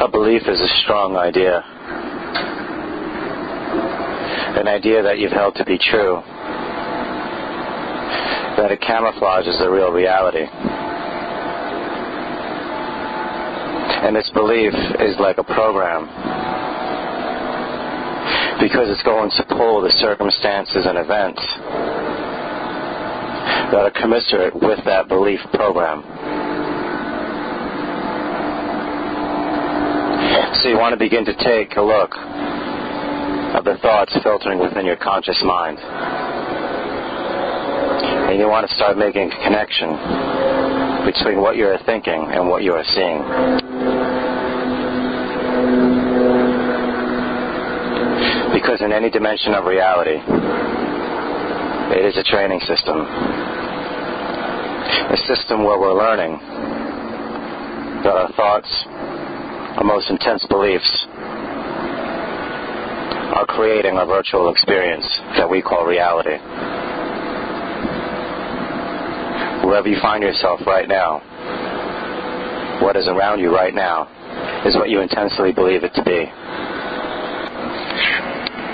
A belief is a strong idea. An idea that you've held to be true. That it camouflages the real reality. And this belief is like a program because it's going to pull the circumstances and events that are commensurate with that belief program. So you want to begin to take a look of the thoughts filtering within your conscious mind. And you want to start making a connection between what you are thinking and what you are seeing. Because in any dimension of reality, it is a training system. A system where we're learning that our thoughts, our most intense beliefs, are creating a virtual experience that we call reality. Wherever you find yourself right now, what is around you right now is what you intensely believe it to be.